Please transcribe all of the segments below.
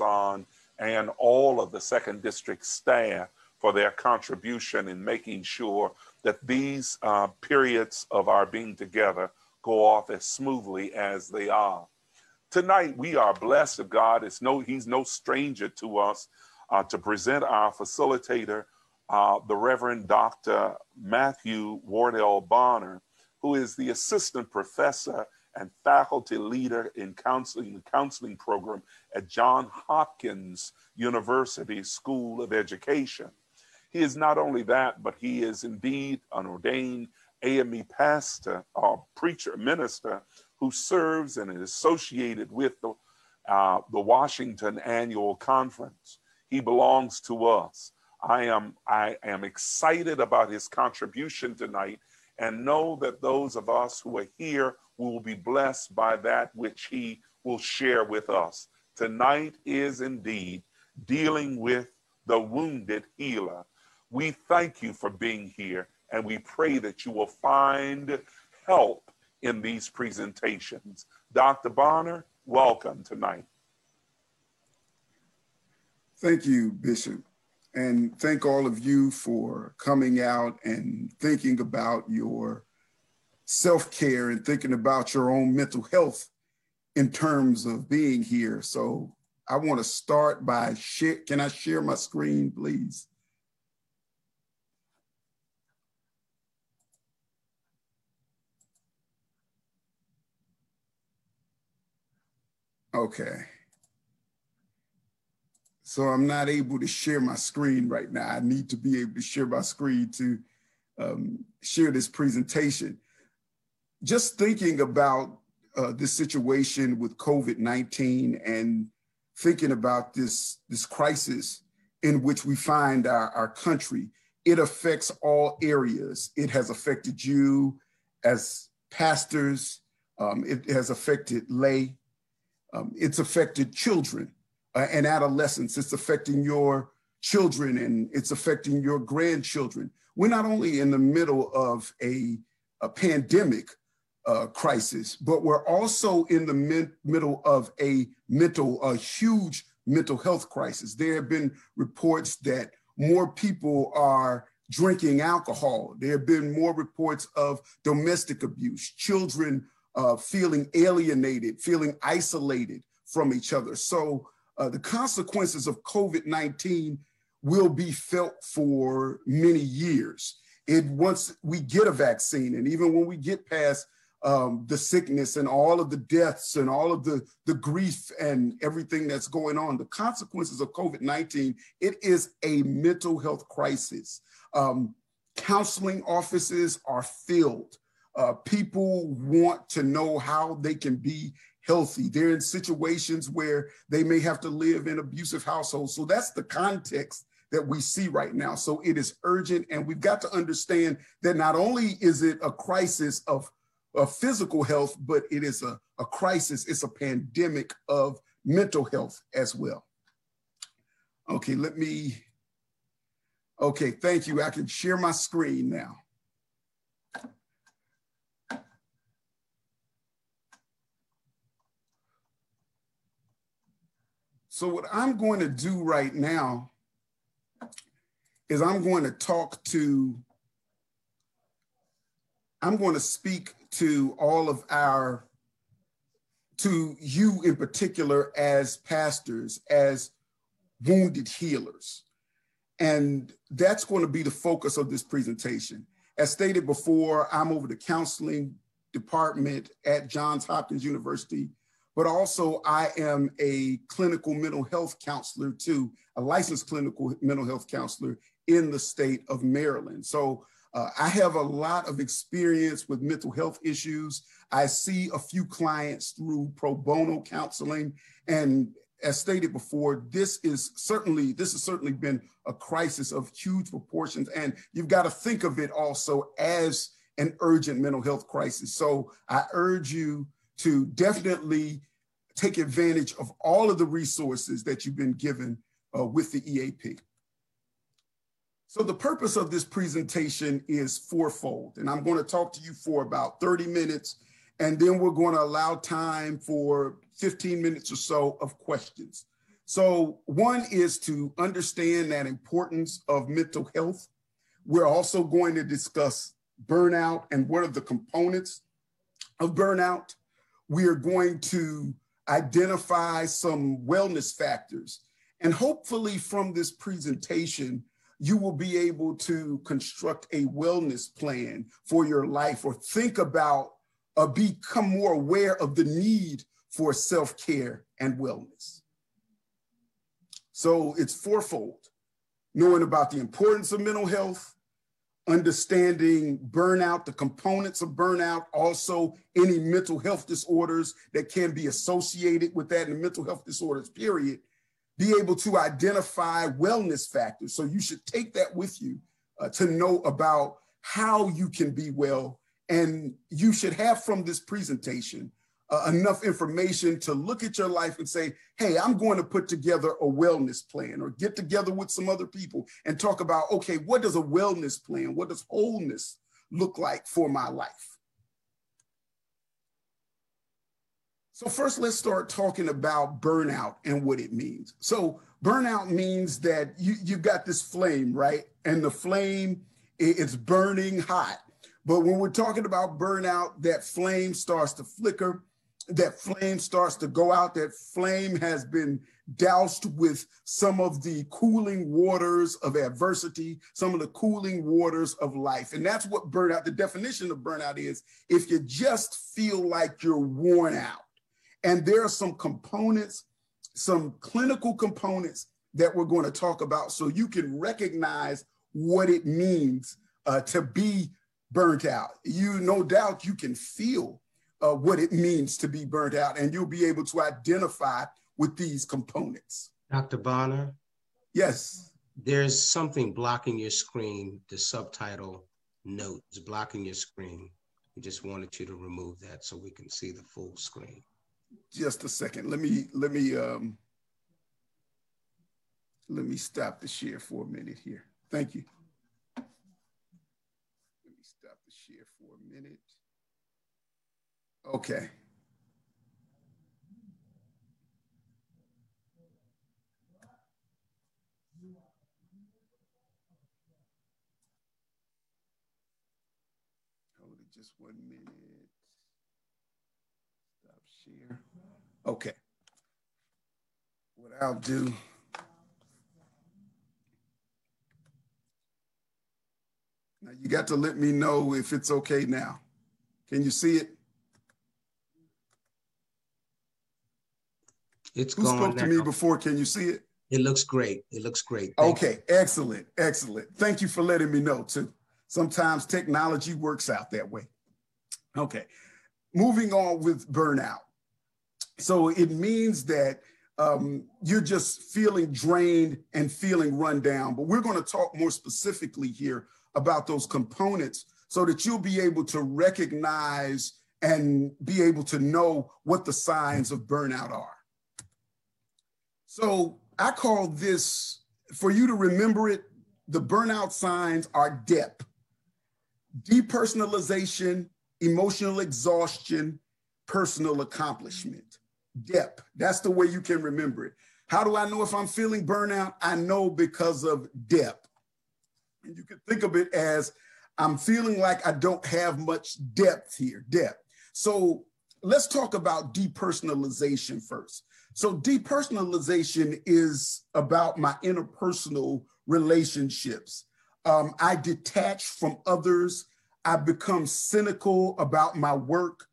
on and all of the second district staff for their contribution in making sure that these uh, periods of our being together go off as smoothly as they are. Tonight, we are blessed of God. It's no, he's no stranger to us uh, to present our facilitator, uh, the Reverend Dr. Matthew Wardell Bonner, who is the assistant professor and faculty leader in counseling, the counseling program at John Hopkins University School of Education. He is not only that, but he is indeed an ordained AME pastor or preacher, minister who serves and is associated with the, uh, the Washington Annual Conference. He belongs to us. I am, I am excited about his contribution tonight and know that those of us who are here will be blessed by that which he will share with us. Tonight is indeed dealing with the wounded healer. We thank you for being here and we pray that you will find help in these presentations. Dr. Bonner, welcome tonight. Thank you, Bishop. And thank all of you for coming out and thinking about your self care and thinking about your own mental health in terms of being here. So I want to start by share. Can I share my screen, please? Okay. So I'm not able to share my screen right now. I need to be able to share my screen to um, share this presentation. Just thinking about uh, this situation with COVID-19 and thinking about this, this crisis in which we find our, our country, it affects all areas. It has affected you as pastors. Um, it has affected lay. Um, it's affected children uh, and adolescents. It's affecting your children and it's affecting your grandchildren. We're not only in the middle of a, a pandemic uh, crisis, but we're also in the mid- middle of a mental, a huge mental health crisis. There have been reports that more people are drinking alcohol. There have been more reports of domestic abuse, children uh, feeling alienated, feeling isolated from each other. So uh, the consequences of COVID 19 will be felt for many years. It once we get a vaccine, and even when we get past um, the sickness and all of the deaths and all of the, the grief and everything that's going on, the consequences of COVID 19, it is a mental health crisis. Um, counseling offices are filled. Uh, people want to know how they can be healthy. They're in situations where they may have to live in abusive households. So that's the context that we see right now. So it is urgent. And we've got to understand that not only is it a crisis of, of physical health, but it is a, a crisis, it's a pandemic of mental health as well. Okay, let me. Okay, thank you. I can share my screen now. So what I'm going to do right now is I'm going to talk to, I'm going to speak to all of our, to you in particular as pastors, as wounded healers. And that's going to be the focus of this presentation. As stated before, I'm over the counseling department at Johns Hopkins University but also I am a clinical mental health counselor too, a licensed clinical mental health counselor in the state of Maryland. So uh, I have a lot of experience with mental health issues. I see a few clients through pro bono counseling. And as stated before, this is certainly, this has certainly been a crisis of huge proportions. And you've got to think of it also as an urgent mental health crisis. So I urge you to definitely take advantage of all of the resources that you've been given uh, with the EAP. So the purpose of this presentation is fourfold, and I'm going to talk to you for about 30 minutes, and then we're going to allow time for 15 minutes or so of questions. So, one is to understand that importance of mental health. We're also going to discuss burnout and what are the components of burnout. We are going to identify some wellness factors. And hopefully, from this presentation, you will be able to construct a wellness plan for your life or think about or become more aware of the need for self care and wellness. So it's fourfold knowing about the importance of mental health, understanding burnout, the components of burnout, also any mental health disorders that can be associated with that and mental health disorders, period. Be able to identify wellness factors. So you should take that with you uh, to know about how you can be well. And you should have from this presentation uh, enough information to look at your life and say, hey, I'm going to put together a wellness plan or get together with some other people and talk about, okay, what does a wellness plan, what does wholeness look like for my life? So, first, let's start talking about burnout and what it means. So, burnout means that you, you've got this flame, right? And the flame, it's burning hot. But when we're talking about burnout, that flame starts to flicker that flame starts to go out, that flame has been doused with some of the cooling waters of adversity, some of the cooling waters of life. And that's what burnout, the definition of burnout is if you just feel like you're worn out. And there are some components, some clinical components that we're going to talk about so you can recognize what it means uh, to be burnt out. You, no doubt, you can feel uh, what it means to be burnt out, and you'll be able to identify with these components. Dr. Bonner? Yes. There's something blocking your screen, the subtitle note is blocking your screen. We just wanted you to remove that so we can see the full screen. Just a second. Let me let me um let me stop the share for a minute here. Thank you. Let me stop the share for a minute. Okay. Hold it just one minute. Share. Okay. What I'll do. Now you got to let me know if it's okay now. Can you see it? It's Who spoke to me before? Can you see it? It looks great. It looks great. Thank okay, you. excellent, excellent. Thank you for letting me know too. Sometimes technology works out that way. Okay, moving on with burnout. So it means that um, you're just feeling drained and feeling run down. But we're going to talk more specifically here about those components so that you'll be able to recognize and be able to know what the signs of burnout are. So I call this, for you to remember it, the burnout signs are DEP, depersonalization, emotional exhaustion, personal accomplishment. DEP, that's the way you can remember it. How do I know if I'm feeling burnout? I know because of DEP. And you can think of it as I'm feeling like I don't have much depth here, depth. So let's talk about depersonalization first. So depersonalization is about my interpersonal relationships. Um, I detach from others. I become cynical about my work.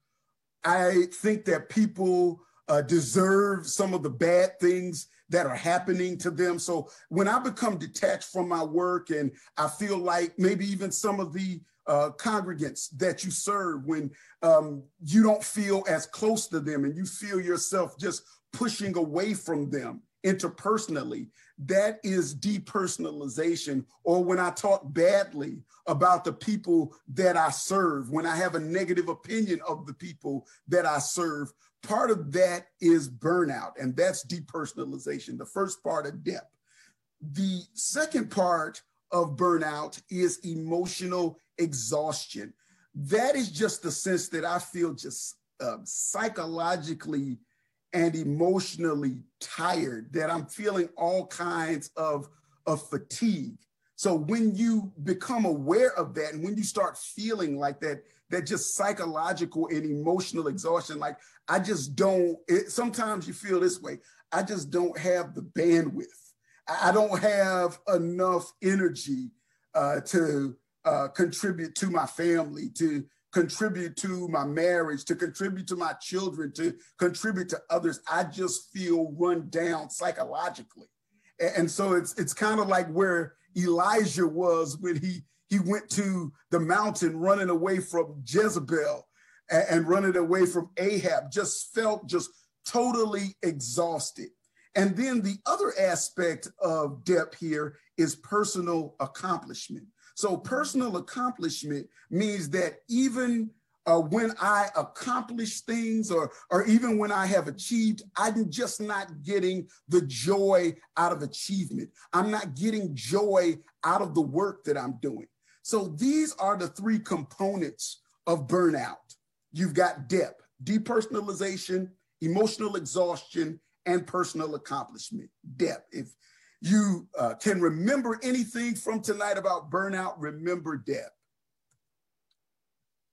I think that people uh, deserve some of the bad things that are happening to them. So when I become detached from my work and I feel like maybe even some of the uh, congregants that you serve, when um, you don't feel as close to them and you feel yourself just pushing away from them interpersonally. That is depersonalization. Or when I talk badly about the people that I serve, when I have a negative opinion of the people that I serve, part of that is burnout, and that's depersonalization, the first part of depth. The second part of burnout is emotional exhaustion. That is just the sense that I feel just uh, psychologically and emotionally tired, that I'm feeling all kinds of, of fatigue. So when you become aware of that and when you start feeling like that, that just psychological and emotional exhaustion, like I just don't, it, sometimes you feel this way. I just don't have the bandwidth. I don't have enough energy uh, to uh, contribute to my family, to contribute to my marriage, to contribute to my children, to contribute to others. I just feel run down psychologically. And so it's it's kind of like where Elijah was when he he went to the mountain running away from Jezebel and, and running away from Ahab, just felt just totally exhausted. And then the other aspect of depth here is personal accomplishment. So personal accomplishment means that even uh, when I accomplish things or, or even when I have achieved, I'm just not getting the joy out of achievement. I'm not getting joy out of the work that I'm doing. So these are the three components of burnout. You've got depth, depersonalization, emotional exhaustion, and personal accomplishment. Depth. If you uh, can remember anything from tonight about burnout, remember depth.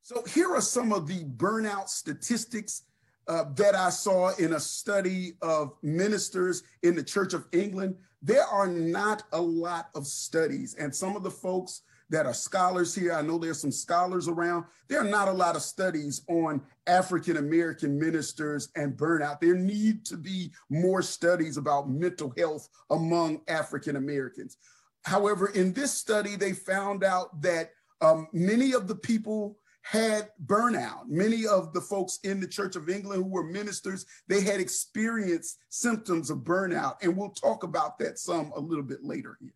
So here are some of the burnout statistics uh, that I saw in a study of ministers in the Church of England. There are not a lot of studies, and some of the folks that are scholars here. I know there's some scholars around. There are not a lot of studies on African American ministers and burnout. There need to be more studies about mental health among African Americans. However, in this study, they found out that um, many of the people had burnout. Many of the folks in the Church of England who were ministers, they had experienced symptoms of burnout. And we'll talk about that some a little bit later here.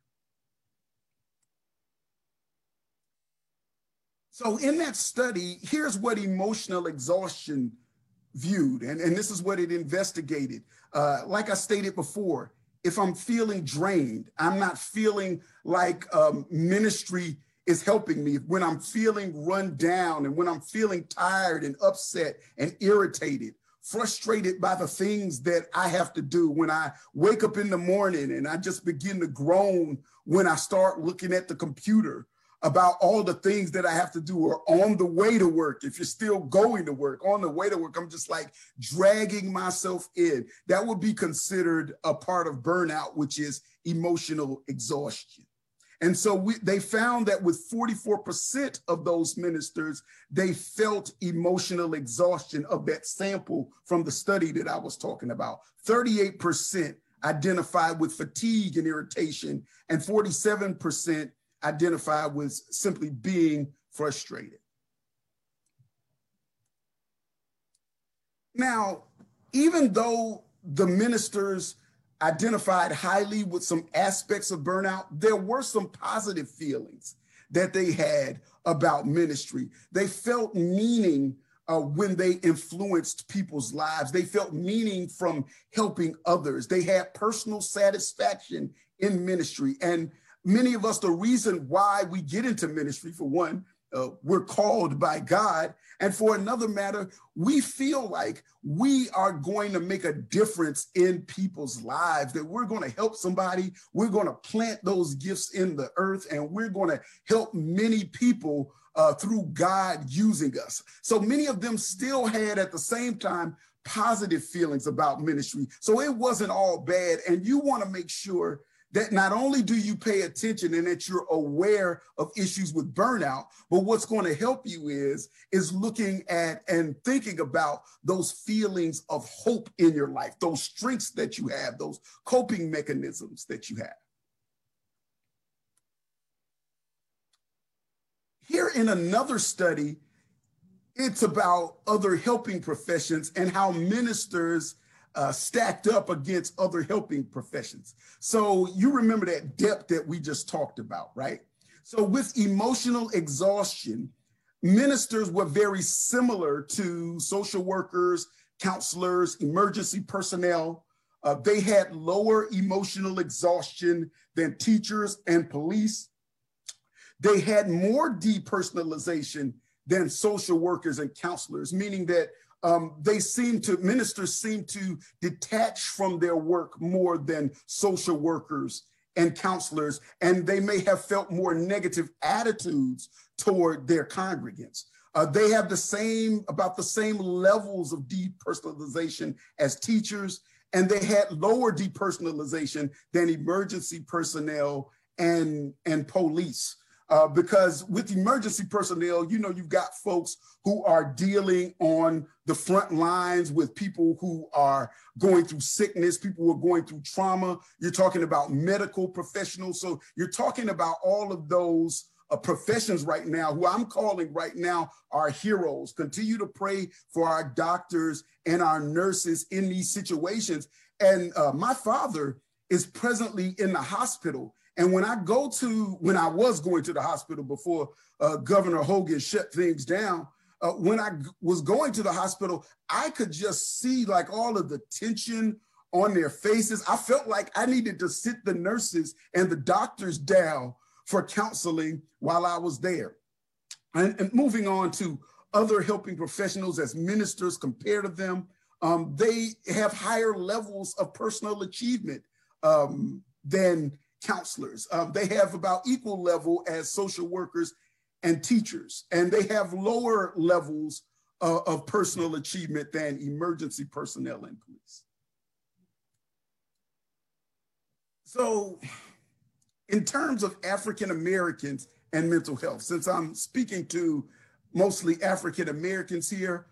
So, in that study, here's what emotional exhaustion viewed, and, and this is what it investigated. Uh, like I stated before, if I'm feeling drained, I'm not feeling like um, ministry is helping me. When I'm feeling run down and when I'm feeling tired and upset and irritated, frustrated by the things that I have to do, when I wake up in the morning and I just begin to groan when I start looking at the computer, about all the things that I have to do or on the way to work. If you're still going to work, on the way to work, I'm just like dragging myself in. That would be considered a part of burnout, which is emotional exhaustion. And so we, they found that with 44% of those ministers, they felt emotional exhaustion of that sample from the study that I was talking about. 38% identified with fatigue and irritation, and 47% identified with simply being frustrated. Now, even though the ministers identified highly with some aspects of burnout, there were some positive feelings that they had about ministry. They felt meaning uh, when they influenced people's lives. They felt meaning from helping others. They had personal satisfaction in ministry. And many of us, the reason why we get into ministry, for one, uh, we're called by God. And for another matter, we feel like we are going to make a difference in people's lives, that we're going to help somebody, we're going to plant those gifts in the earth, and we're going to help many people uh, through God using us. So many of them still had at the same time positive feelings about ministry. So it wasn't all bad. And you want to make sure that not only do you pay attention and that you're aware of issues with burnout, but what's going to help you is is looking at and thinking about those feelings of hope in your life, those strengths that you have, those coping mechanisms that you have. Here in another study, it's about other helping professions and how ministers uh, stacked up against other helping professions. So you remember that depth that we just talked about, right? So with emotional exhaustion, ministers were very similar to social workers, counselors, emergency personnel. Uh, they had lower emotional exhaustion than teachers and police. They had more depersonalization than social workers and counselors, meaning that um, they seem to, ministers seem to detach from their work more than social workers and counselors, and they may have felt more negative attitudes toward their congregants. Uh, they have the same, about the same levels of depersonalization as teachers, and they had lower depersonalization than emergency personnel and, and police. Uh, because with emergency personnel, you know, you've got folks who are dealing on the front lines with people who are going through sickness, people who are going through trauma. You're talking about medical professionals. So you're talking about all of those uh, professions right now who I'm calling right now are heroes. Continue to pray for our doctors and our nurses in these situations. And uh, my father is presently in the hospital and when I go to, when I was going to the hospital before uh, Governor Hogan shut things down, uh, when I was going to the hospital, I could just see like all of the tension on their faces. I felt like I needed to sit the nurses and the doctors down for counseling while I was there. And, and moving on to other helping professionals as ministers compared to them, um, they have higher levels of personal achievement um, than counselors. Um, they have about equal level as social workers and teachers, and they have lower levels uh, of personal achievement than emergency personnel and police. So in terms of African Americans and mental health, since I'm speaking to mostly African Americans here,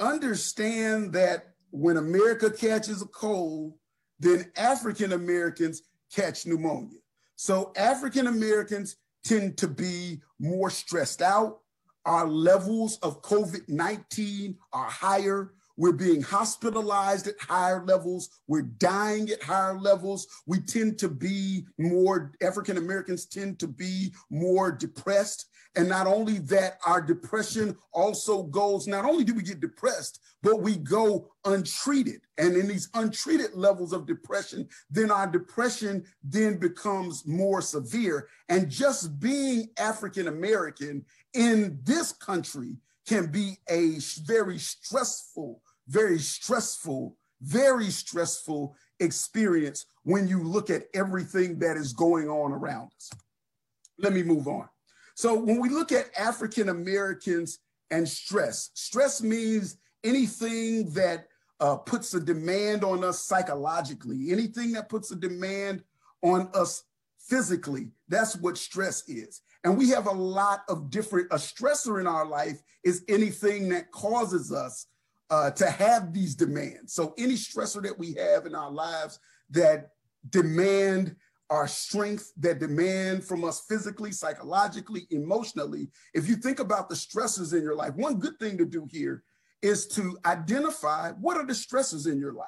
understand that when America catches a cold, then African Americans catch pneumonia. So African Americans tend to be more stressed out. Our levels of COVID 19 are higher. We're being hospitalized at higher levels. We're dying at higher levels. We tend to be more, African Americans tend to be more depressed. And not only that, our depression also goes, not only do we get depressed, but we go untreated. And in these untreated levels of depression, then our depression then becomes more severe. And just being African American in this country can be a very stressful, very stressful, very stressful experience when you look at everything that is going on around us. Let me move on. So when we look at African Americans and stress, stress means anything that uh, puts a demand on us psychologically, anything that puts a demand on us physically. That's what stress is. And we have a lot of different, a stressor in our life is anything that causes us uh, to have these demands. So any stressor that we have in our lives that demand our strength that demand from us physically, psychologically, emotionally. If you think about the stresses in your life, one good thing to do here is to identify what are the stresses in your life?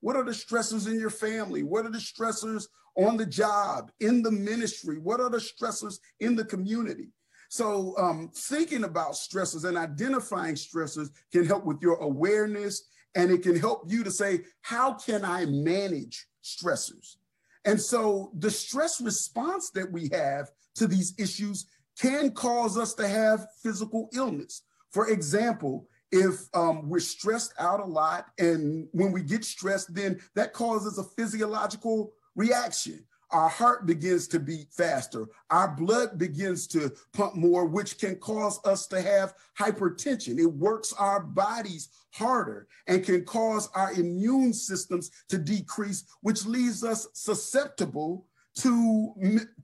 What are the stressors in your family? What are the stressors on the job, in the ministry? What are the stressors in the community? So, um, thinking about stressors and identifying stressors can help with your awareness and it can help you to say, how can I manage stressors? And so the stress response that we have to these issues can cause us to have physical illness. For example, if um, we're stressed out a lot, and when we get stressed, then that causes a physiological reaction our heart begins to beat faster. Our blood begins to pump more, which can cause us to have hypertension. It works our bodies harder and can cause our immune systems to decrease, which leaves us susceptible to,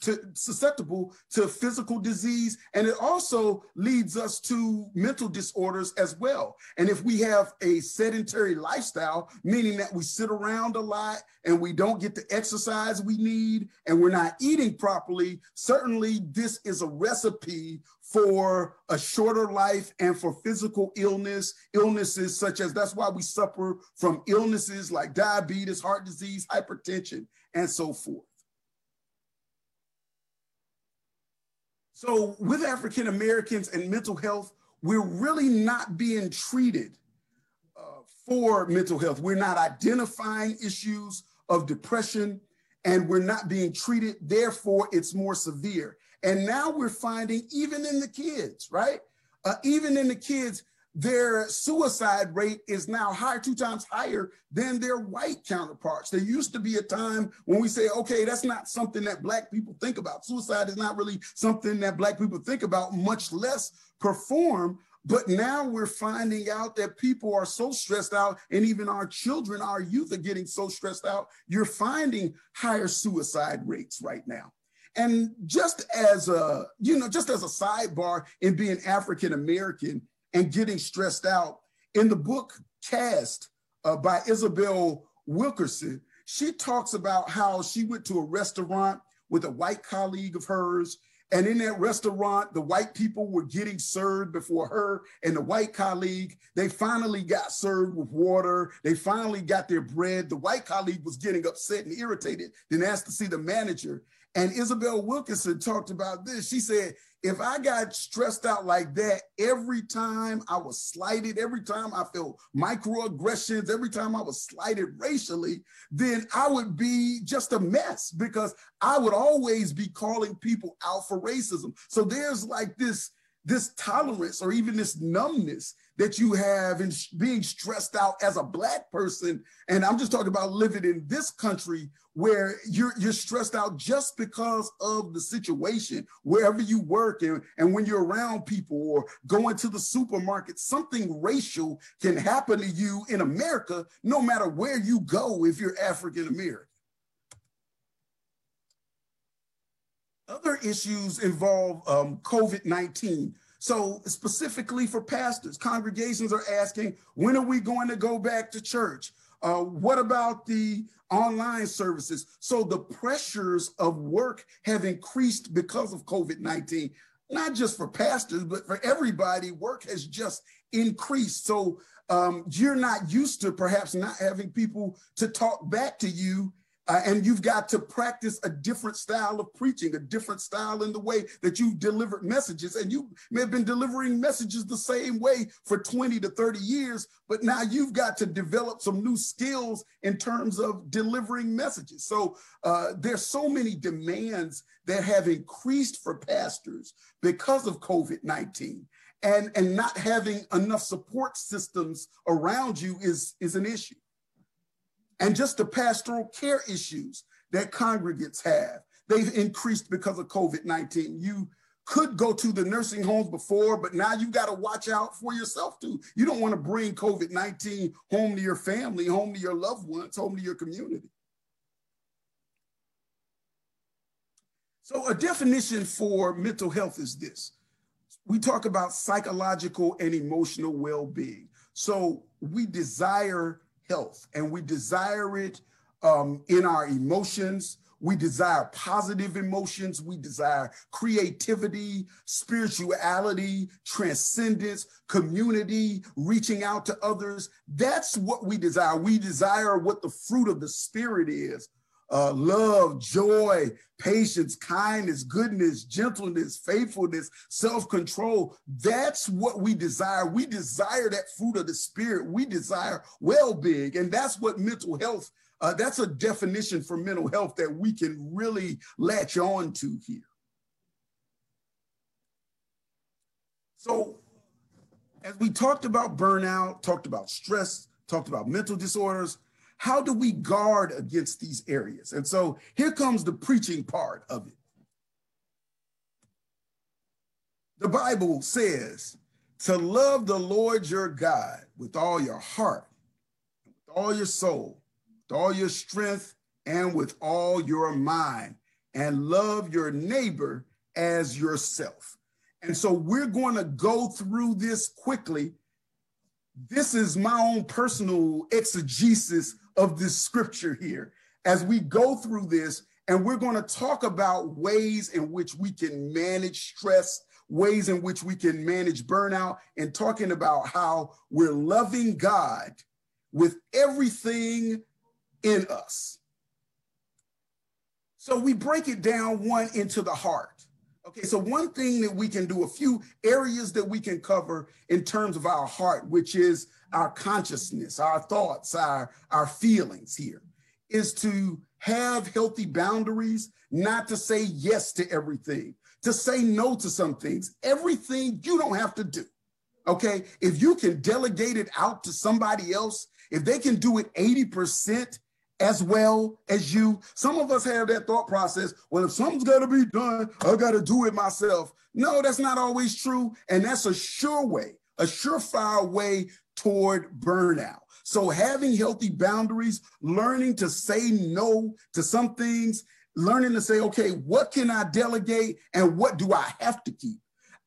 to susceptible to physical disease and it also leads us to mental disorders as well. And if we have a sedentary lifestyle meaning that we sit around a lot and we don't get the exercise we need and we're not eating properly certainly this is a recipe for a shorter life and for physical illness illnesses such as that's why we suffer from illnesses like diabetes heart disease hypertension and so forth So, with African Americans and mental health, we're really not being treated uh, for mental health. We're not identifying issues of depression and we're not being treated. Therefore, it's more severe. And now we're finding, even in the kids, right? Uh, even in the kids, their suicide rate is now higher, two times higher than their white counterparts. There used to be a time when we say, okay, that's not something that Black people think about. Suicide is not really something that Black people think about, much less perform. But now we're finding out that people are so stressed out, and even our children, our youth are getting so stressed out. You're finding higher suicide rates right now. And just as a, you know, just as a sidebar in being African American and getting stressed out, in the book Caste uh, by Isabel Wilkerson, she talks about how she went to a restaurant with a white colleague of hers and in that restaurant, the white people were getting served before her and the white colleague. They finally got served with water. They finally got their bread. The white colleague was getting upset and irritated, then asked to see the manager. And Isabel Wilkinson talked about this. She said, if I got stressed out like that every time I was slighted, every time I felt microaggressions, every time I was slighted racially, then I would be just a mess because I would always be calling people out for racism. So there's like this this tolerance or even this numbness that you have in being stressed out as a black person and i'm just talking about living in this country where you're you're stressed out just because of the situation wherever you work and, and when you're around people or going to the supermarket something racial can happen to you in america no matter where you go if you're african american Other issues involve um, COVID 19. So, specifically for pastors, congregations are asking, when are we going to go back to church? Uh, what about the online services? So, the pressures of work have increased because of COVID 19, not just for pastors, but for everybody. Work has just increased. So, um, you're not used to perhaps not having people to talk back to you uh, and you've got to practice a different style of preaching, a different style in the way that you delivered messages. And you may have been delivering messages the same way for 20 to 30 years, but now you've got to develop some new skills in terms of delivering messages. So uh, there's so many demands that have increased for pastors because of COVID 19. And, and not having enough support systems around you is, is an issue and just the pastoral care issues that congregates have. They've increased because of COVID 19. You could go to the nursing homes before, but now you've got to watch out for yourself too. You don't want to bring COVID 19 home to your family, home to your loved ones, home to your community. So, a definition for mental health is this we talk about psychological and emotional well being. So, we desire health and we desire it um, in our emotions. We desire positive emotions. We desire creativity, spirituality, transcendence, community, reaching out to others. That's what we desire. We desire what the fruit of the Spirit is uh, love, joy, patience, kindness, goodness, gentleness, faithfulness, self control. That's what we desire. We desire that fruit of the Spirit. We desire well being. And that's what mental health. Uh, that's a definition for mental health that we can really latch on to here. So, as we talked about burnout, talked about stress, talked about mental disorders, how do we guard against these areas? And so here comes the preaching part of it. The Bible says to love the Lord your God with all your heart, with all your soul, with all your strength, and with all your mind, and love your neighbor as yourself. And so we're going to go through this quickly. This is my own personal exegesis of this scripture here as we go through this. And we're going to talk about ways in which we can manage stress, ways in which we can manage burnout, and talking about how we're loving God with everything in us. So we break it down one into the heart. Okay, so one thing that we can do, a few areas that we can cover in terms of our heart, which is our consciousness, our thoughts, our, our feelings here, is to have healthy boundaries, not to say yes to everything, to say no to some things. Everything you don't have to do. Okay. If you can delegate it out to somebody else, if they can do it 80% as well as you, some of us have that thought process. Well, if something's got to be done, I got to do it myself. No, that's not always true. And that's a sure way, a surefire way toward burnout. So having healthy boundaries, learning to say no to some things, learning to say, okay, what can I delegate and what do I have to keep?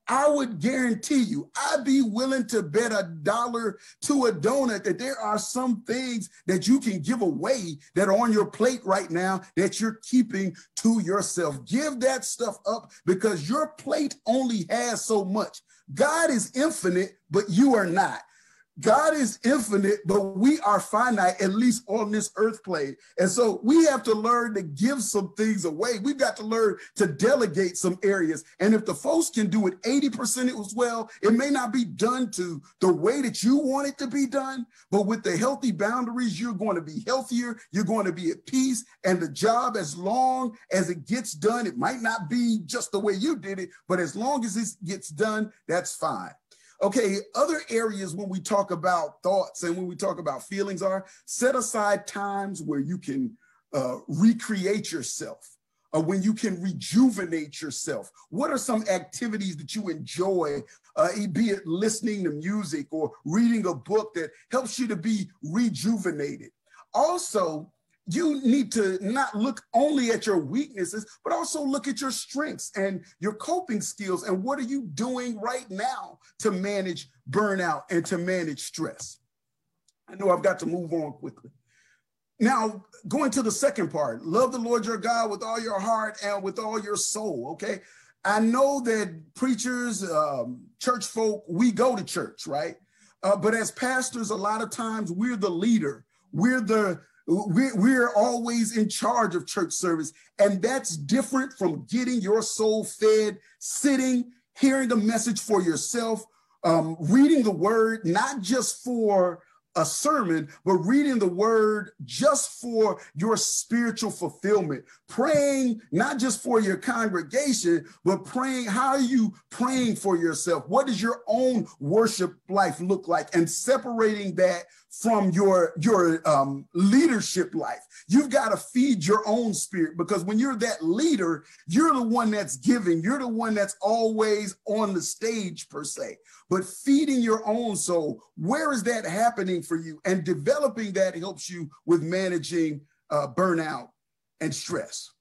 I would guarantee you, I'd be willing to bet a dollar to a donut that there are some things that you can give away that are on your plate right now that you're keeping to yourself. Give that stuff up because your plate only has so much. God is infinite, but you are not. God is infinite, but we are finite, at least on this earth plane. And so we have to learn to give some things away. We've got to learn to delegate some areas. And if the folks can do it 80% as well, it may not be done to the way that you want it to be done, but with the healthy boundaries, you're going to be healthier, you're going to be at peace. And the job, as long as it gets done, it might not be just the way you did it, but as long as it gets done, that's fine. Okay, other areas when we talk about thoughts and when we talk about feelings are set aside times where you can uh, recreate yourself, or when you can rejuvenate yourself. What are some activities that you enjoy, uh, be it listening to music or reading a book that helps you to be rejuvenated? Also, you need to not look only at your weaknesses, but also look at your strengths and your coping skills. And what are you doing right now to manage burnout and to manage stress? I know I've got to move on quickly. Now, going to the second part love the Lord your God with all your heart and with all your soul. Okay. I know that preachers, um, church folk, we go to church, right? Uh, but as pastors, a lot of times we're the leader, we're the we're, we're always in charge of church service. And that's different from getting your soul fed, sitting, hearing the message for yourself, um, reading the word, not just for a sermon, but reading the word just for your spiritual fulfillment. Praying not just for your congregation, but praying how are you praying for yourself? What does your own worship life look like? And separating that from your your um, leadership life. You've got to feed your own spirit because when you're that leader, you're the one that's giving. You're the one that's always on the stage per se. But feeding your own soul, where is that happening for you? And developing that helps you with managing uh, burnout and stress.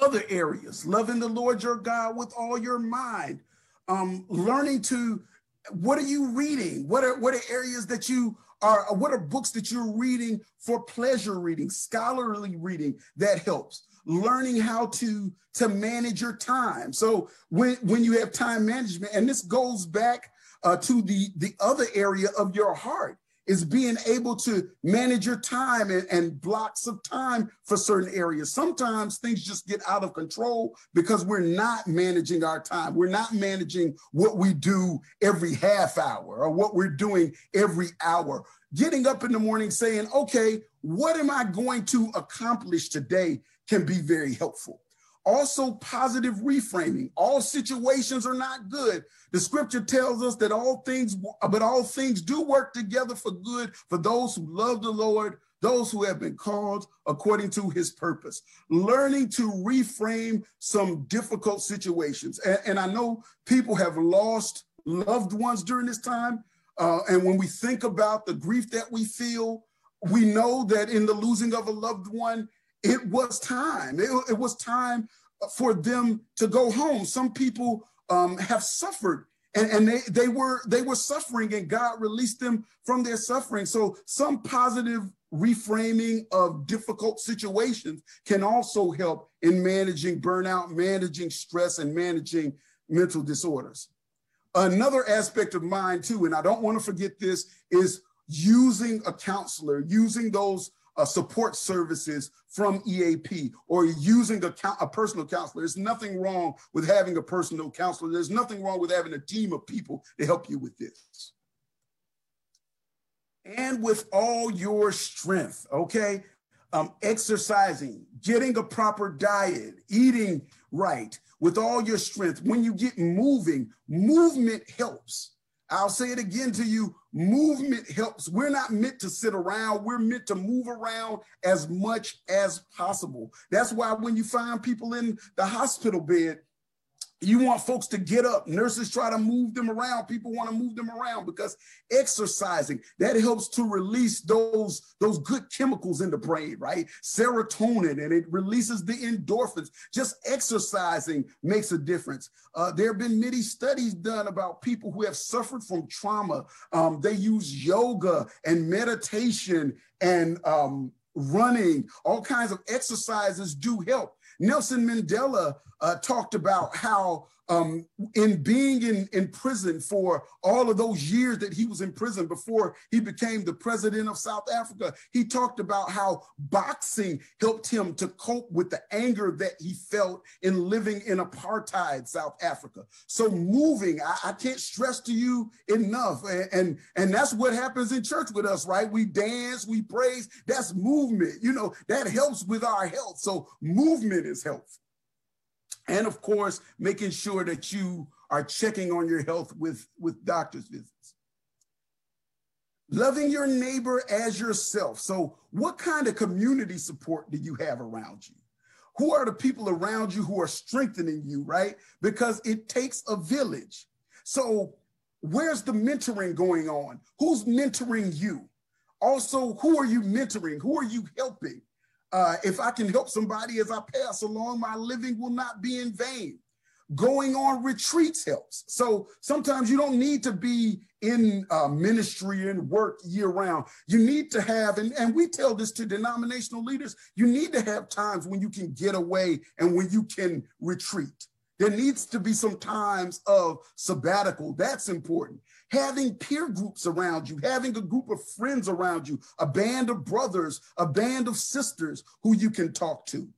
Other areas, loving the Lord your God with all your mind, um, learning to what are you reading? What are what are areas that you are what are books that you're reading for pleasure reading, scholarly reading that helps? Learning how to to manage your time. So when when you have time management, and this goes back uh, to the the other area of your heart is being able to manage your time and, and, blocks of time for certain areas. Sometimes things just get out of control because we're not managing our time. We're not managing what we do every half hour or what we're doing every hour. Getting up in the morning saying, okay, what am I going to accomplish today can be very helpful. Also, positive reframing. All situations are not good. The scripture tells us that all things, but all things do work together for good for those who love the Lord, those who have been called according to his purpose. Learning to reframe some difficult situations. And, and I know people have lost loved ones during this time. Uh, and when we think about the grief that we feel, we know that in the losing of a loved one, it was time. It, it was time for them to go home. Some people um, have suffered and, and they, they were they were suffering and God released them from their suffering. So some positive reframing of difficult situations can also help in managing burnout, managing stress, and managing mental disorders. Another aspect of mine too, and I don't want to forget this, is using a counselor, using those uh, support services from EAP or using a, a personal counselor. There's nothing wrong with having a personal counselor. There's nothing wrong with having a team of people to help you with this. And with all your strength, okay? Um, exercising, getting a proper diet, eating right, with all your strength. When you get moving, movement helps. I'll say it again to you movement helps. We're not meant to sit around, we're meant to move around as much as possible. That's why when you find people in the hospital bed, you want folks to get up. Nurses try to move them around. People want to move them around because exercising that helps to release those, those good chemicals in the brain, right? Serotonin, and it releases the endorphins. Just exercising makes a difference. Uh, there have been many studies done about people who have suffered from trauma. Um, they use yoga and meditation and um, running, all kinds of exercises do help. Nelson Mandela uh, talked about how um, in being in, in prison for all of those years that he was in prison before he became the president of South Africa, he talked about how boxing helped him to cope with the anger that he felt in living in apartheid South Africa. So moving, I, I can't stress to you enough. And, and, and that's what happens in church with us, right? We dance, we praise. That's movement. You know, that helps with our health. So movement is helpful. And of course, making sure that you are checking on your health with, with doctor's visits. Loving your neighbor as yourself. So, what kind of community support do you have around you? Who are the people around you who are strengthening you, right? Because it takes a village. So, where's the mentoring going on? Who's mentoring you? Also, who are you mentoring? Who are you helping? Uh, if I can help somebody as I pass along, my living will not be in vain. Going on retreats helps. So sometimes you don't need to be in uh, ministry and work year round. You need to have, and, and we tell this to denominational leaders, you need to have times when you can get away and when you can retreat. There needs to be some times of sabbatical. That's important having peer groups around you, having a group of friends around you, a band of brothers, a band of sisters who you can talk to,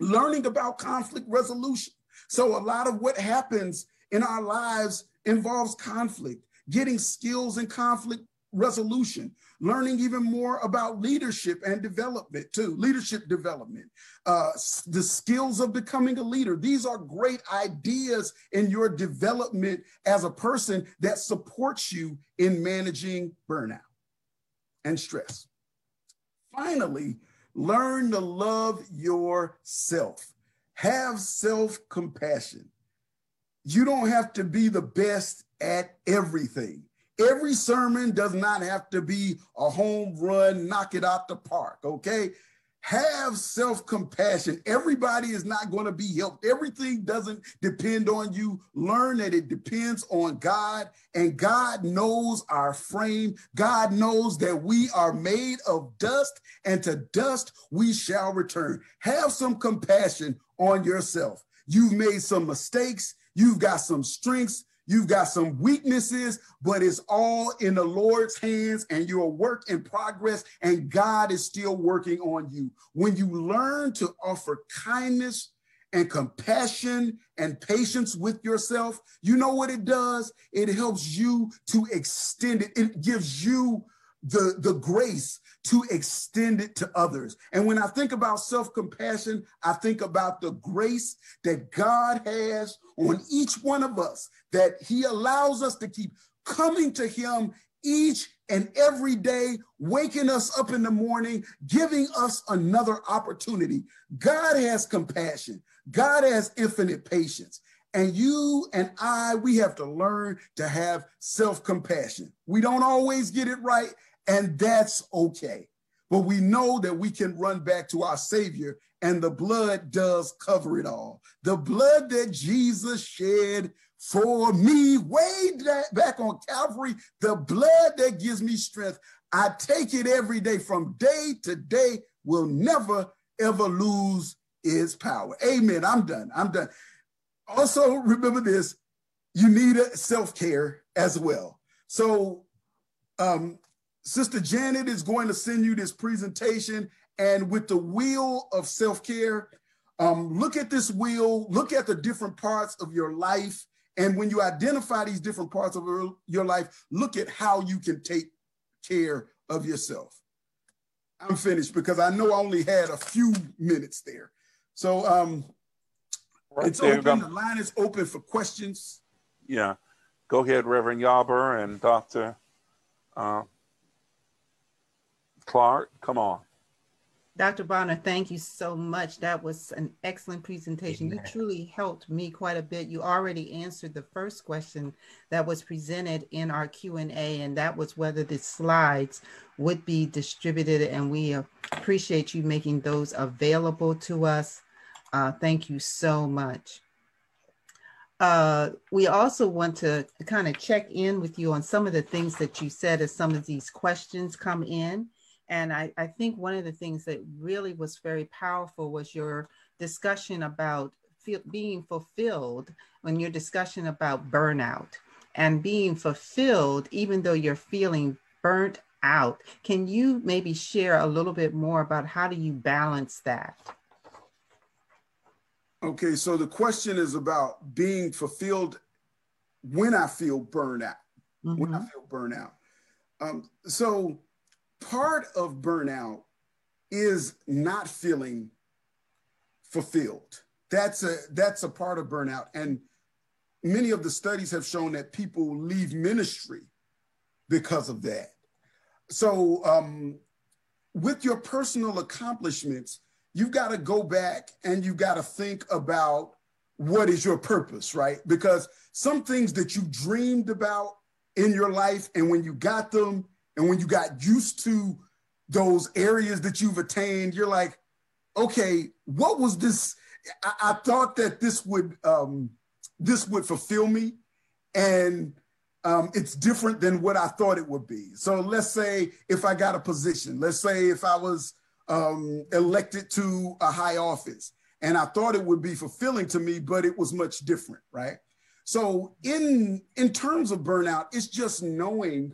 learning about conflict resolution. So, a lot of what happens in our lives involves conflict, getting skills in conflict resolution, learning even more about leadership and development too, leadership development, uh, the skills of becoming a leader. These are great ideas in your development as a person that supports you in managing burnout and stress. Finally, learn to love yourself. Have self compassion. You don't have to be the best at everything. Every sermon does not have to be a home run, knock it out the park, okay? Have self compassion. Everybody is not going to be helped. Everything doesn't depend on you. Learn that it depends on God, and God knows our frame. God knows that we are made of dust, and to dust we shall return. Have some compassion on yourself. You've made some mistakes, you've got some strengths, You've got some weaknesses, but it's all in the Lord's hands and you're a work in progress, and God is still working on you. When you learn to offer kindness and compassion and patience with yourself, you know what it does? It helps you to extend it, it gives you the, the grace to extend it to others. And when I think about self compassion, I think about the grace that God has on each one of us, that He allows us to keep coming to Him each and every day, waking us up in the morning, giving us another opportunity. God has compassion, God has infinite patience. And you and I, we have to learn to have self compassion. We don't always get it right, and that's okay. But we know that we can run back to our Savior, and the blood does cover it all. The blood that Jesus shed for me, way back on Calvary, the blood that gives me strength. I take it every day from day to day, will never, ever lose its power. Amen. I'm done. I'm done. Also, remember this you need a self care as well. So, um, Sister Janet is going to send you this presentation. And with the wheel of self care, um, look at this wheel, look at the different parts of your life. And when you identify these different parts of your life, look at how you can take care of yourself. I'm finished because I know I only had a few minutes there. So um, right it's there, open. The line is open for questions. Yeah. Go ahead, Reverend Yarber and Dr. Uh, Clark. Come on. Dr. Bonner, thank you so much. That was an excellent presentation. Amen. You truly helped me quite a bit. You already answered the first question that was presented in our Q&A, and that was whether the slides would be distributed, and we appreciate you making those available to us. Uh, thank you so much. Uh, we also want to kind of check in with you on some of the things that you said as some of these questions come in. And I, I think one of the things that really was very powerful was your discussion about being fulfilled when your discussion about burnout and being fulfilled, even though you're feeling burnt out. Can you maybe share a little bit more about how do you balance that? Okay, so the question is about being fulfilled when I feel burnout. Mm-hmm. When I mm-hmm. feel burnout. Um, so part of burnout is not feeling fulfilled. That's a that's a part of burnout. And many of the studies have shown that people leave ministry because of that. So um, with your personal accomplishments, you've got to go back and you've got to think about what is your purpose, right? Because some things that you dreamed about in your life and when you got them, and when you got used to those areas that you've attained, you're like, okay, what was this? I, I thought that this would um, this would fulfill me, and um, it's different than what I thought it would be. So let's say if I got a position, let's say if I was um, elected to a high office, and I thought it would be fulfilling to me, but it was much different, right? So in in terms of burnout, it's just knowing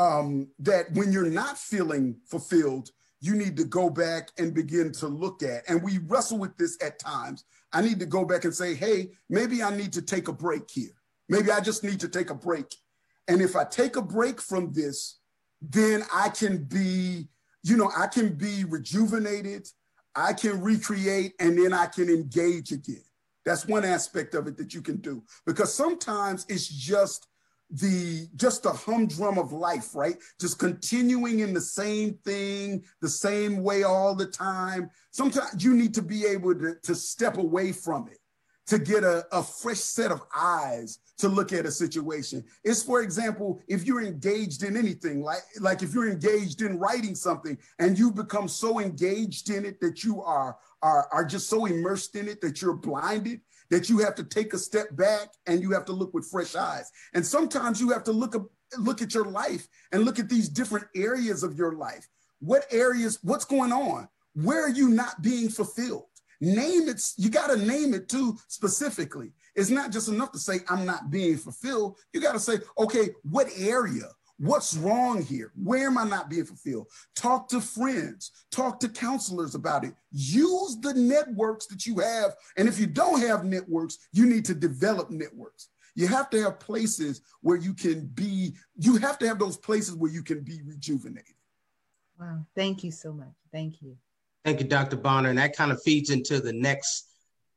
um, that when you're not feeling fulfilled, you need to go back and begin to look at. And we wrestle with this at times. I need to go back and say, hey, maybe I need to take a break here. Maybe I just need to take a break. And if I take a break from this, then I can be, you know, I can be rejuvenated, I can recreate, and then I can engage again. That's one aspect of it that you can do because sometimes it's just the just the humdrum of life, right? Just continuing in the same thing, the same way all the time. Sometimes you need to be able to, to step away from it, to get a, a fresh set of eyes to look at a situation. It's for example, if you're engaged in anything, like like if you're engaged in writing something and you become so engaged in it that you are are, are just so immersed in it that you're blinded that you have to take a step back and you have to look with fresh eyes. And sometimes you have to look, look at your life and look at these different areas of your life. What areas, what's going on? Where are you not being fulfilled? Name it, you got to name it too specifically. It's not just enough to say, I'm not being fulfilled. You got to say, okay, what area? What's wrong here? Where am I not being fulfilled? Talk to friends, talk to counselors about it. Use the networks that you have. And if you don't have networks, you need to develop networks. You have to have places where you can be, you have to have those places where you can be rejuvenated. Wow. Thank you so much. Thank you. Thank you, Dr. Bonner. And that kind of feeds into the next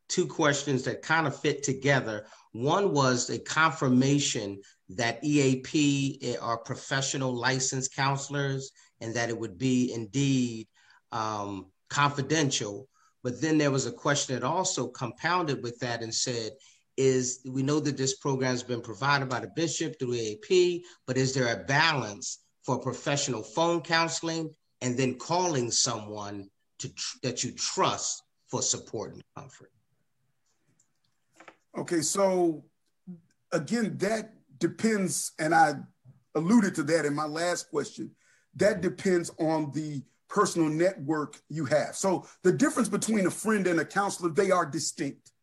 two questions that kind of fit together. One was a confirmation that EAP eh, are professional licensed counselors and that it would be indeed um, confidential. But then there was a question that also compounded with that and said, is we know that this program has been provided by the bishop through EAP, but is there a balance for professional phone counseling and then calling someone to tr- that you trust for support and comfort? Okay, so again, that depends, and I alluded to that in my last question, that depends on the personal network you have. So the difference between a friend and a counselor, they are distinct.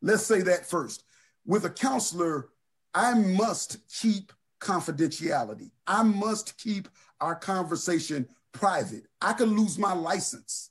Let's say that first. With a counselor, I must keep confidentiality. I must keep our conversation private. I could lose my license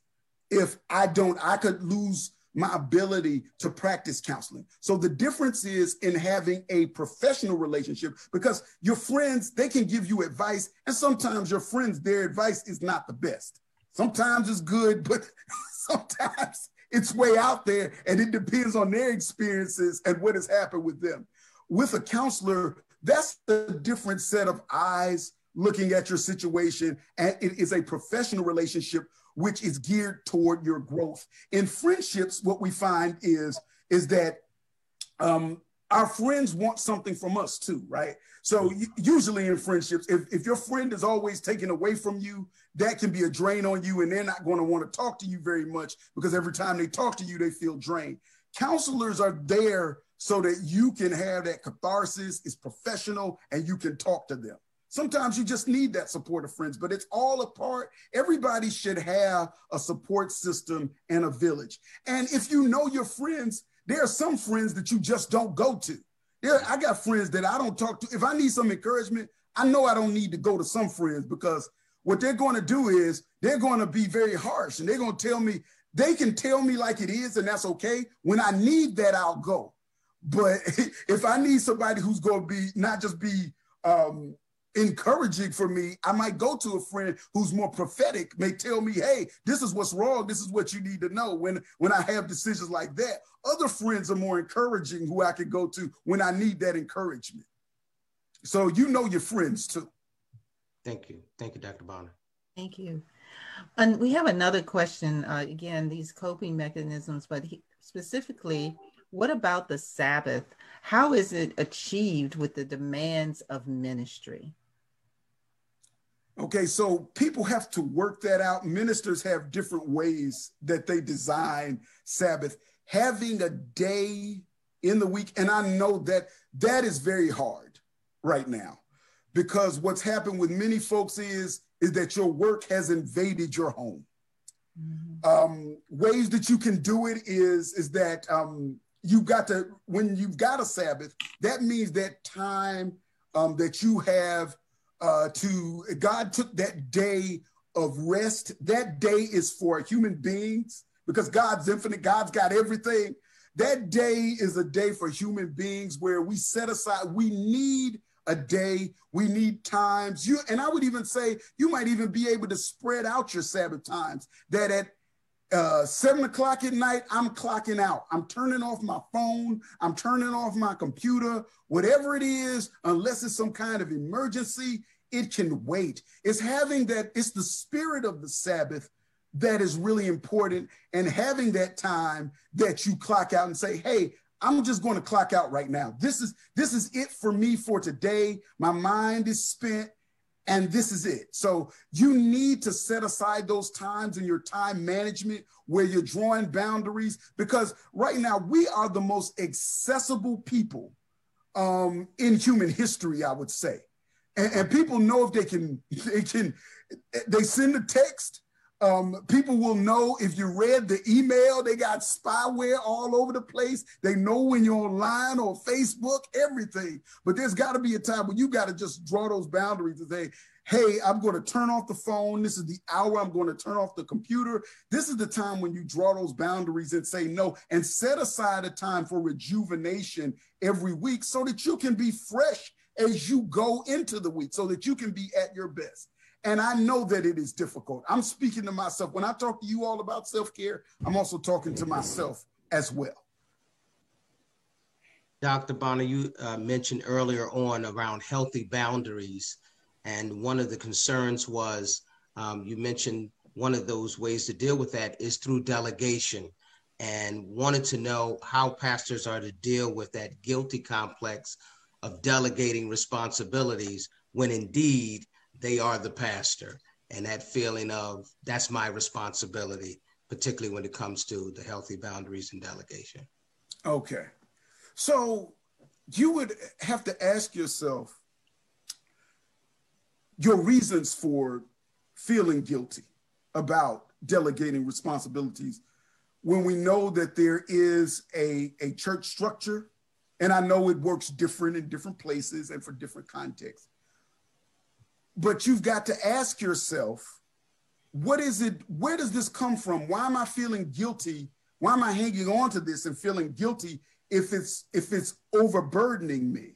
if I don't, I could lose my ability to practice counseling. So the difference is in having a professional relationship because your friends, they can give you advice, and sometimes your friends, their advice is not the best. Sometimes it's good, but sometimes it's way out there, and it depends on their experiences and what has happened with them. With a counselor, that's a different set of eyes looking at your situation. And it is a professional relationship which is geared toward your growth. In friendships, what we find is, is that um, our friends want something from us too, right? So usually in friendships, if, if your friend is always taken away from you, that can be a drain on you and they're not going to want to talk to you very much because every time they talk to you, they feel drained. Counselors are there so that you can have that catharsis, it's professional, and you can talk to them. Sometimes you just need that support of friends, but it's all a part. Everybody should have a support system and a village. And if you know your friends, there are some friends that you just don't go to. There, I got friends that I don't talk to. If I need some encouragement, I know I don't need to go to some friends because what they're going to do is they're going to be very harsh and they're going to tell me, they can tell me like it is, and that's okay. When I need that, I'll go. But if I need somebody who's going to be not just be um, encouraging for me, I might go to a friend who's more prophetic, may tell me, hey, this is what's wrong. This is what you need to know when, when I have decisions like that. Other friends are more encouraging who I can go to when I need that encouragement. So you know your friends too. Thank you. Thank you, Dr. Bonner. Thank you. And we have another question. Uh, again, these coping mechanisms, but he, specifically, what about the Sabbath? How is it achieved with the demands of ministry? Okay, so people have to work that out. Ministers have different ways that they design Sabbath. Having a day in the week, and I know that that is very hard right now because what's happened with many folks is is that your work has invaded your home. Mm-hmm. Um, ways that you can do it is is that um, you got to when you've got a Sabbath, that means that time um, that you have uh, to God took that day of rest. That day is for human beings because God's infinite. God's got everything. That day is a day for human beings where we set aside. We need a day. We need times. You and I would even say you might even be able to spread out your Sabbath times. That at uh, seven o'clock at night, I'm clocking out. I'm turning off my phone. I'm turning off my computer. Whatever it is, unless it's some kind of emergency, it can wait. It's having that, it's the spirit of the Sabbath that is really important. And having that time that you clock out and say, hey, I'm just going to clock out right now. This is this is it for me for today. My mind is spent and this is it. So you need to set aside those times in your time management where you're drawing boundaries because right now we are the most accessible people um, in human history, I would say. And, and people know if they can, they can, they send a text, um, people will know if you read the email, they got spyware all over the place. They know when you're online or Facebook, everything. But there's got to be a time when you got to just draw those boundaries and say, hey, I'm going to turn off the phone. This is the hour I'm going to turn off the computer. This is the time when you draw those boundaries and say no, and set aside a time for rejuvenation every week so that you can be fresh as you go into the week, so that you can be at your best. And I know that it is difficult. I'm speaking to myself. When I talk to you all about self care, I'm also talking to myself as well. Dr. Bonner, you uh, mentioned earlier on around healthy boundaries. And one of the concerns was um, you mentioned one of those ways to deal with that is through delegation and wanted to know how pastors are to deal with that guilty complex of delegating responsibilities when indeed they are the pastor. And that feeling of that's my responsibility particularly when it comes to the healthy boundaries and delegation. Okay. So you would have to ask yourself your reasons for feeling guilty about delegating responsibilities when we know that there is a, a church structure. And i know it works different in different places and for different contexts but you've got to ask yourself, what is it? Where does this come from? Why am I feeling guilty? Why am I hanging on to this and feeling guilty if it's if it's overburdening me?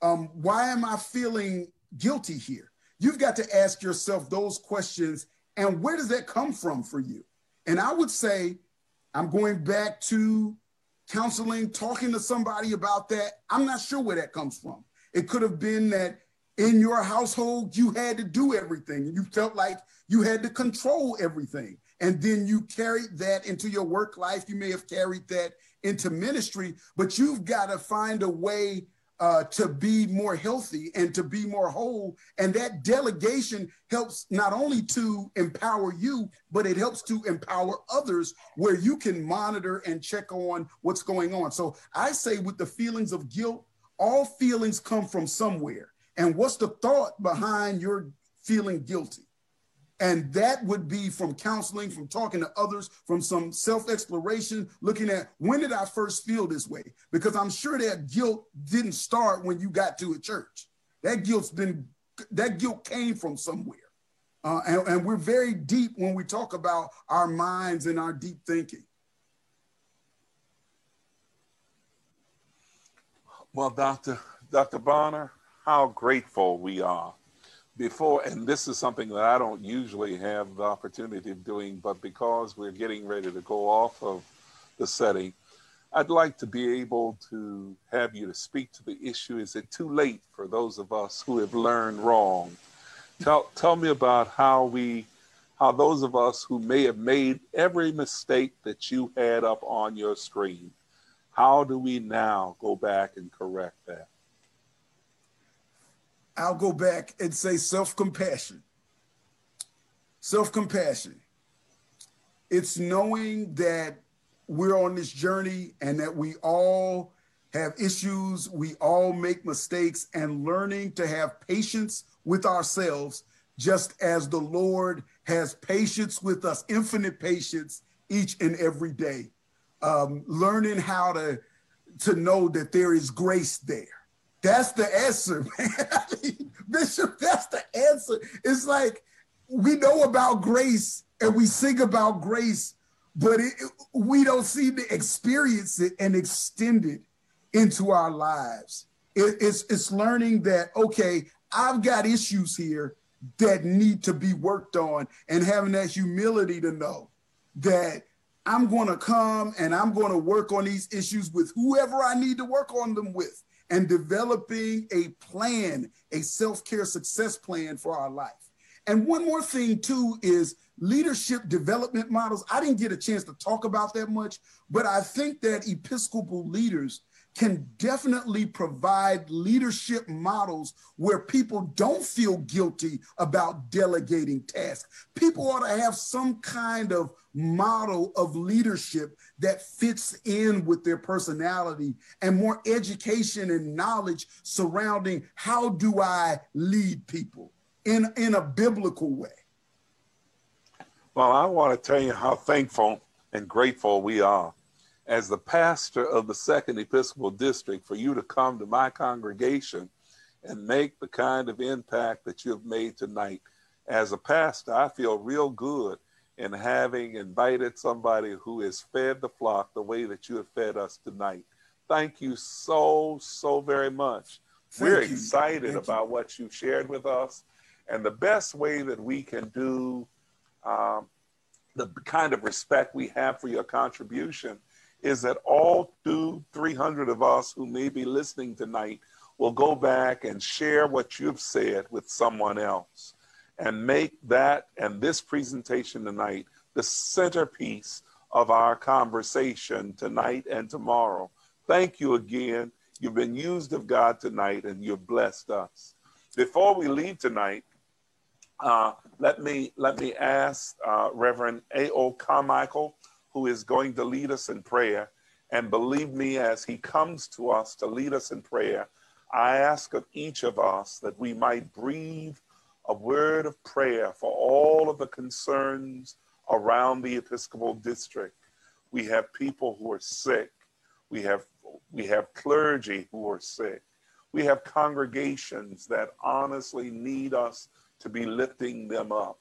Um, why am I feeling guilty here? You've got to ask yourself those questions, and where does that come from for you? And I would say, I'm going back to counseling, talking to somebody about that. I'm not sure where that comes from. It could have been that in your household, you had to do everything you felt like you had to control everything. And then you carried that into your work life. You may have carried that into ministry, but you've got to find a way uh, to be more healthy and to be more whole. And that delegation helps not only to empower you, but it helps to empower others where you can monitor and check on what's going on. So I say, with the feelings of guilt, all feelings come from somewhere. And what's the thought behind your feeling guilty? And that would be from counseling, from talking to others, from some self exploration, looking at when did I first feel this way? Because I'm sure that guilt didn't start when you got to a church. That guilt's been, that guilt came from somewhere. Uh, and, and we're very deep when we talk about our minds and our deep thinking. Well, Dr. Dr. Bonner, how grateful we are before, and this is something that I don't usually have the opportunity of doing, but because we're getting ready to go off of the setting, I'd like to be able to have you to speak to the issue. Is it too late for those of us who have learned wrong? Tell, tell me about how we, how those of us who may have made every mistake that you had up on your screen, how do we now go back and correct that? I'll go back and say self compassion. Self compassion. It's knowing that we're on this journey and that we all have issues, we all make mistakes, and learning to have patience with ourselves, just as the Lord has patience with us, infinite patience each and every day. Um, learning how to, to know that there is grace there that's the answer, man. I mean, Bishop, that's the answer. It's like we know about grace and we sing about grace, but it, we don't seem to experience it and extend it into our lives. It, it's, it's learning that, okay, I've got issues here that need to be worked on and having that humility to know that I'm going to come and I'm going to work on these issues with whoever I need to work on them with and developing a plan, a self care success plan for our life. And one more thing, too, is leadership development models. I didn't get a chance to talk about that much, but I think that Episcopal leaders can definitely provide leadership models where people don't feel guilty about delegating tasks. People ought to have some kind of model of leadership that fits in with their personality and more education and knowledge surrounding how do I lead people in, in a biblical way. Well, I want to tell you how thankful and grateful we are as the pastor of the second Episcopal District for you to come to my congregation and make the kind of impact that you have made tonight. As a pastor, I feel real good in having invited somebody who has fed the flock the way that you have fed us tonight. Thank you so, so very much. Thank We're you. excited Thank about you. what you shared with us. And the best way that we can do um, the kind of respect we have for your contribution is that all two, 300 of us who may be listening tonight will go back and share what you've said with someone else and make that and this presentation tonight the centerpiece of our conversation tonight and tomorrow. Thank you again. You've been used of God tonight and you've blessed us. Before we leave tonight, uh, let me let me ask uh, Reverend A.O. Carmichael, who is going to lead us in prayer. And believe me, as he comes to us to lead us in prayer, I ask of each of us that we might breathe a word of prayer for all of the concerns around the Episcopal district. We have people who are sick. We have, we have clergy who are sick. We have congregations that honestly need us to be lifting them up.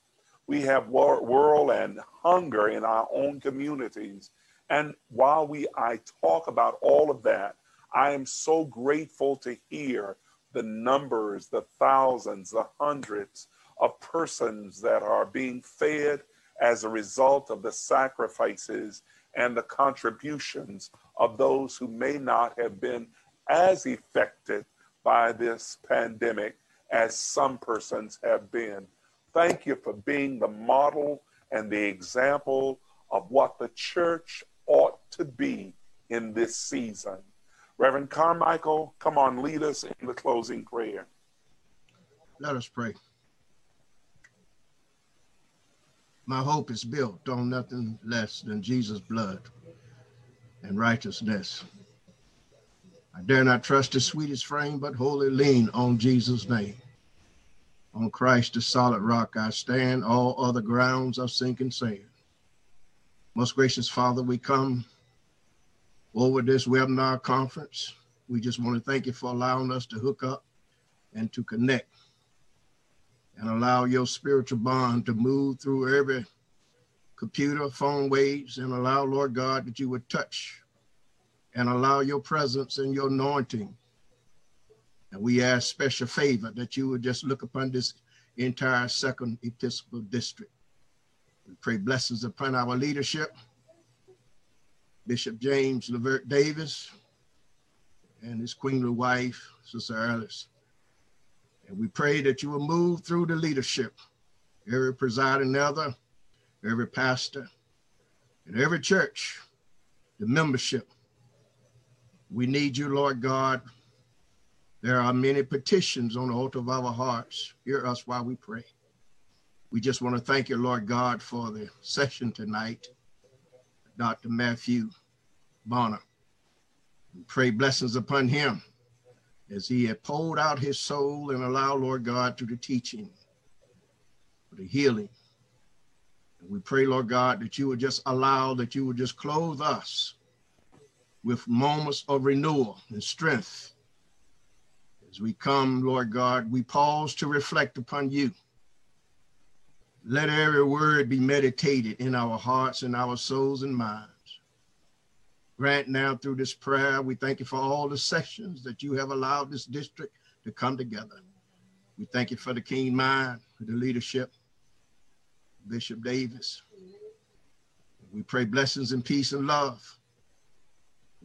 We have world and hunger in our own communities. And while we I talk about all of that, I am so grateful to hear the numbers, the thousands, the hundreds of persons that are being fed as a result of the sacrifices and the contributions of those who may not have been as affected by this pandemic as some persons have been. Thank you for being the model and the example of what the church ought to be in this season. Reverend Carmichael, come on, lead us in the closing prayer. Let us pray. My hope is built on nothing less than Jesus' blood and righteousness. I dare not trust the sweetest frame, but wholly lean on Jesus' name. On Christ, the solid rock, I stand. All other grounds are sinking sand. Most gracious Father, we come over this webinar conference. We just want to thank you for allowing us to hook up and to connect and allow your spiritual bond to move through every computer, phone waves, and allow, Lord God, that you would touch and allow your presence and your anointing. And we ask special favor that you would just look upon this entire second Episcopal district. We pray blessings upon our leadership, Bishop James Levert Davis and his queenly wife, Sister Alice. And we pray that you will move through the leadership, every presiding elder, every pastor, and every church, the membership. We need you, Lord God. There are many petitions on the altar of our hearts. Hear us while we pray. We just want to thank you, Lord God, for the session tonight. Dr. Matthew Bonner. We pray blessings upon him as he had poured out his soul and allow Lord God through the teaching, for the healing. And we pray, Lord God, that you would just allow, that you would just clothe us with moments of renewal and strength. As we come, Lord God, we pause to reflect upon you. Let every word be meditated in our hearts and our souls and minds. Grant now through this prayer, we thank you for all the sessions that you have allowed this district to come together. We thank you for the keen mind, for the leadership, Bishop Davis. We pray blessings and peace and love.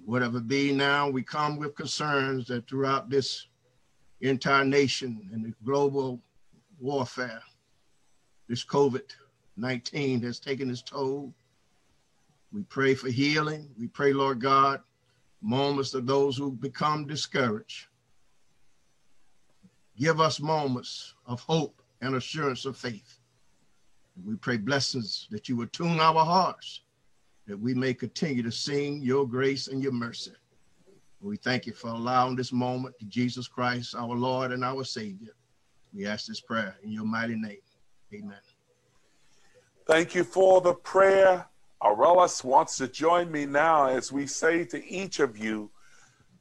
Whatever be now, we come with concerns that throughout this entire nation and the global warfare, this COVID 19 has taken its toll we pray for healing. We pray, Lord God, moments of those who become discouraged. Give us moments of hope and assurance of faith. We pray blessings that you would tune our hearts, that we may continue to sing your grace and your mercy. We thank you for allowing this moment to Jesus Christ, our Lord and our Savior. We ask this prayer in your mighty name. Amen. Thank you for the prayer Aurelis wants to join me now as we say to each of you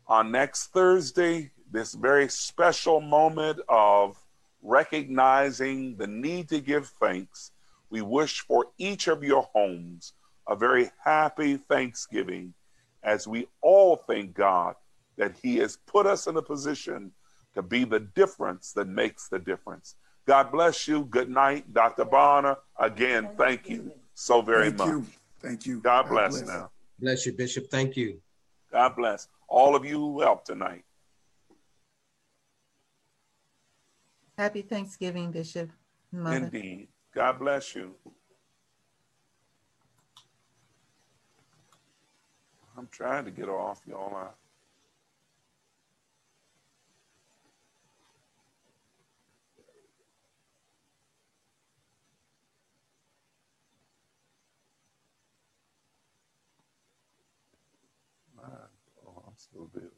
on next Thursday, this very special moment of recognizing the need to give thanks. We wish for each of your homes a very happy Thanksgiving as we all thank God that He has put us in a position to be the difference that makes the difference. God bless you. Good night, Dr. Bonner. Again, thank you so very Thank much. you. Thank you. God bless, now. Bless you, Bishop. Thank you. God bless all of you who helped tonight. Happy Thanksgiving, Bishop. Mother. Indeed. God bless you. I'm trying to get her off, y'all. I Oh, I'm still leaving it.